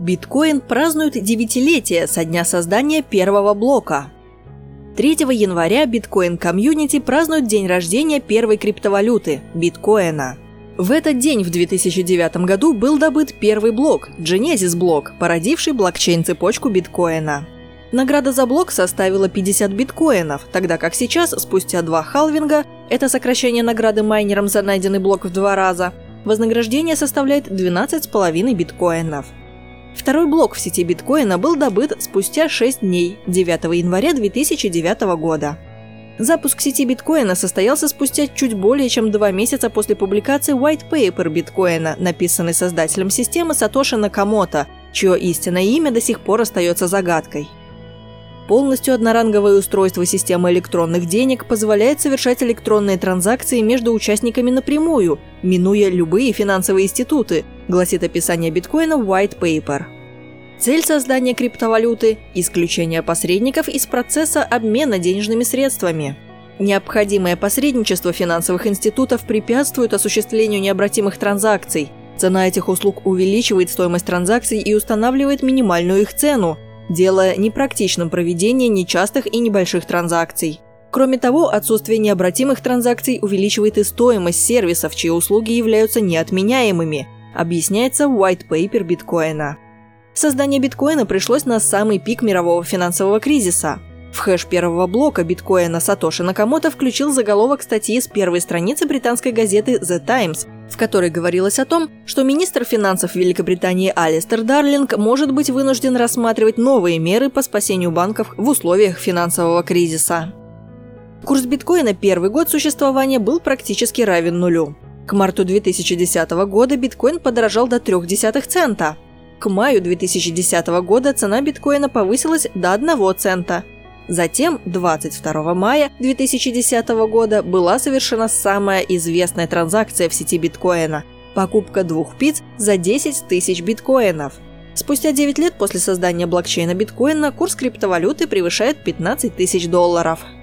Биткоин празднует девятилетие со дня создания первого блока. 3 января биткоин комьюнити празднует день рождения первой криптовалюты – биткоина. В этот день в 2009 году был добыт первый блок – Genesis блок, породивший блокчейн-цепочку биткоина. Награда за блок составила 50 биткоинов, тогда как сейчас, спустя два халвинга, это сокращение награды майнерам за найденный блок в два раза, вознаграждение составляет 12,5 биткоинов – Второй блок в сети биткоина был добыт спустя 6 дней, 9 января 2009 года. Запуск сети биткоина состоялся спустя чуть более чем два месяца после публикации White Paper биткоина, написанной создателем системы Сатоши Накамото, чье истинное имя до сих пор остается загадкой. Полностью одноранговое устройство системы электронных денег позволяет совершать электронные транзакции между участниками напрямую, минуя любые финансовые институты, гласит описание биткоина White Paper. Цель создания криптовалюты – исключение посредников из процесса обмена денежными средствами. Необходимое посредничество финансовых институтов препятствует осуществлению необратимых транзакций. Цена этих услуг увеличивает стоимость транзакций и устанавливает минимальную их цену, делая непрактичным проведение нечастых и небольших транзакций. Кроме того, отсутствие необратимых транзакций увеличивает и стоимость сервисов, чьи услуги являются неотменяемыми, объясняется в white paper биткоина. Создание биткоина пришлось на самый пик мирового финансового кризиса. В хэш первого блока биткоина Сатоши Накамото включил заголовок статьи с первой страницы британской газеты The Times, в которой говорилось о том, что министр финансов Великобритании Алистер Дарлинг может быть вынужден рассматривать новые меры по спасению банков в условиях финансового кризиса. Курс биткоина первый год существования был практически равен нулю. К марту 2010 года биткоин подорожал до 0,3 цента. К маю 2010 года цена биткоина повысилась до 1 цента – Затем, 22 мая 2010 года, была совершена самая известная транзакция в сети биткоина – покупка двух пиц за 10 тысяч биткоинов. Спустя 9 лет после создания блокчейна биткоина курс криптовалюты превышает 15 тысяч долларов –